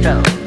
站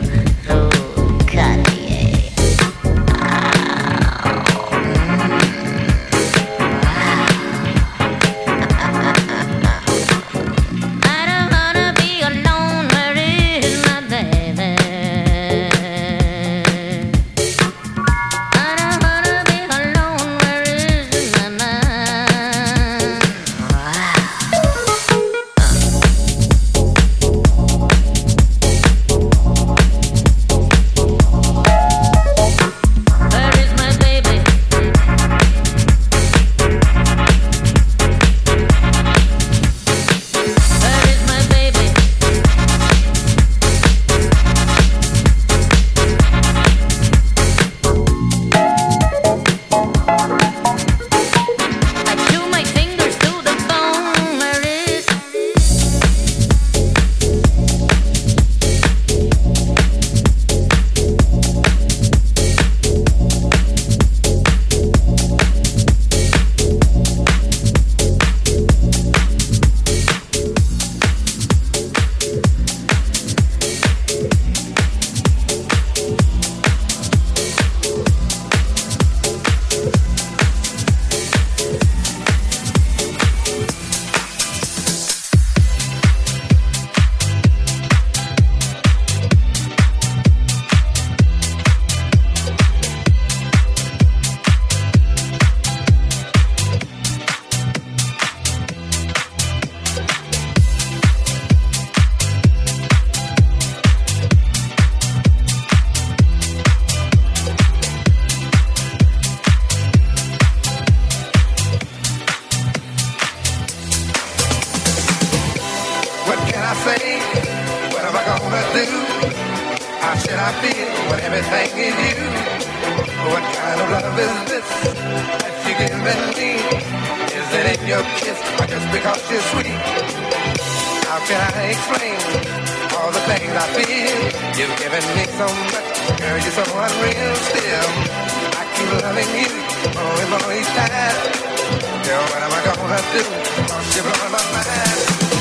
do? How should I feel when everything is you? What kind of love is this that you're giving me? Is it in your kiss or just because you're sweet? How can I explain all the things I feel? You've given me so much, girl, you're so unreal still. I keep loving you more and more each time. Girl, what am I gonna do? Cause you're blowing my mind.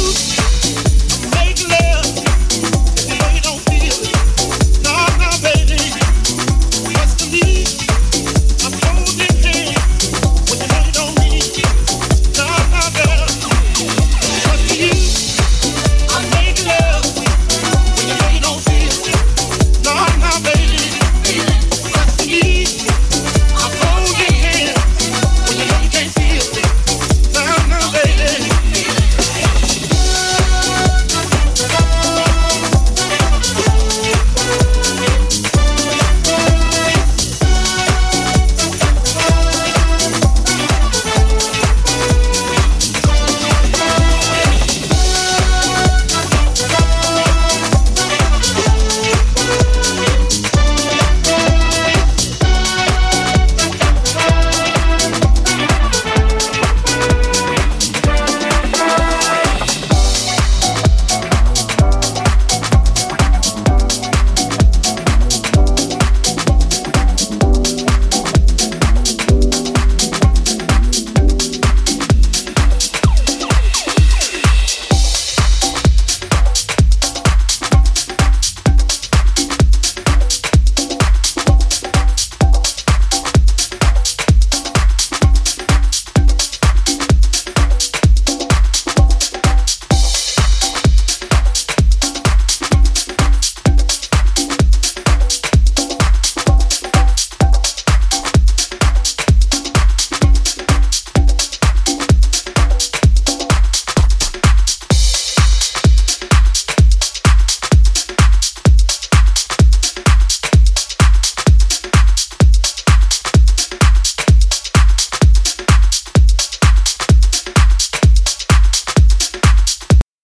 you.